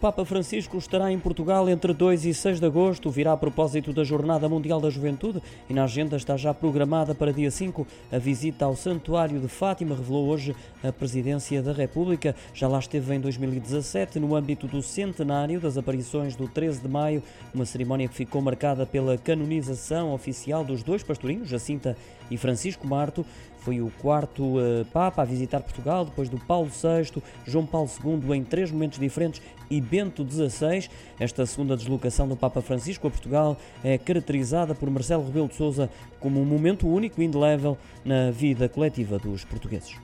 Papa Francisco estará em Portugal entre 2 e 6 de agosto, virá a propósito da Jornada Mundial da Juventude e na agenda está já programada para dia 5 a visita ao Santuário de Fátima, revelou hoje a Presidência da República. Já lá esteve em 2017, no âmbito do centenário das aparições do 13 de maio, uma cerimónia que ficou marcada pela canonização oficial dos dois pastorinhos, Jacinta e Francisco Marto. Foi o quarto uh, Papa a visitar Portugal, depois do Paulo VI, João Paulo II em três momentos diferentes e Bento XVI. Esta segunda deslocação do Papa Francisco a Portugal é caracterizada por Marcelo Rebelo de Sousa como um momento único e indelével na vida coletiva dos portugueses.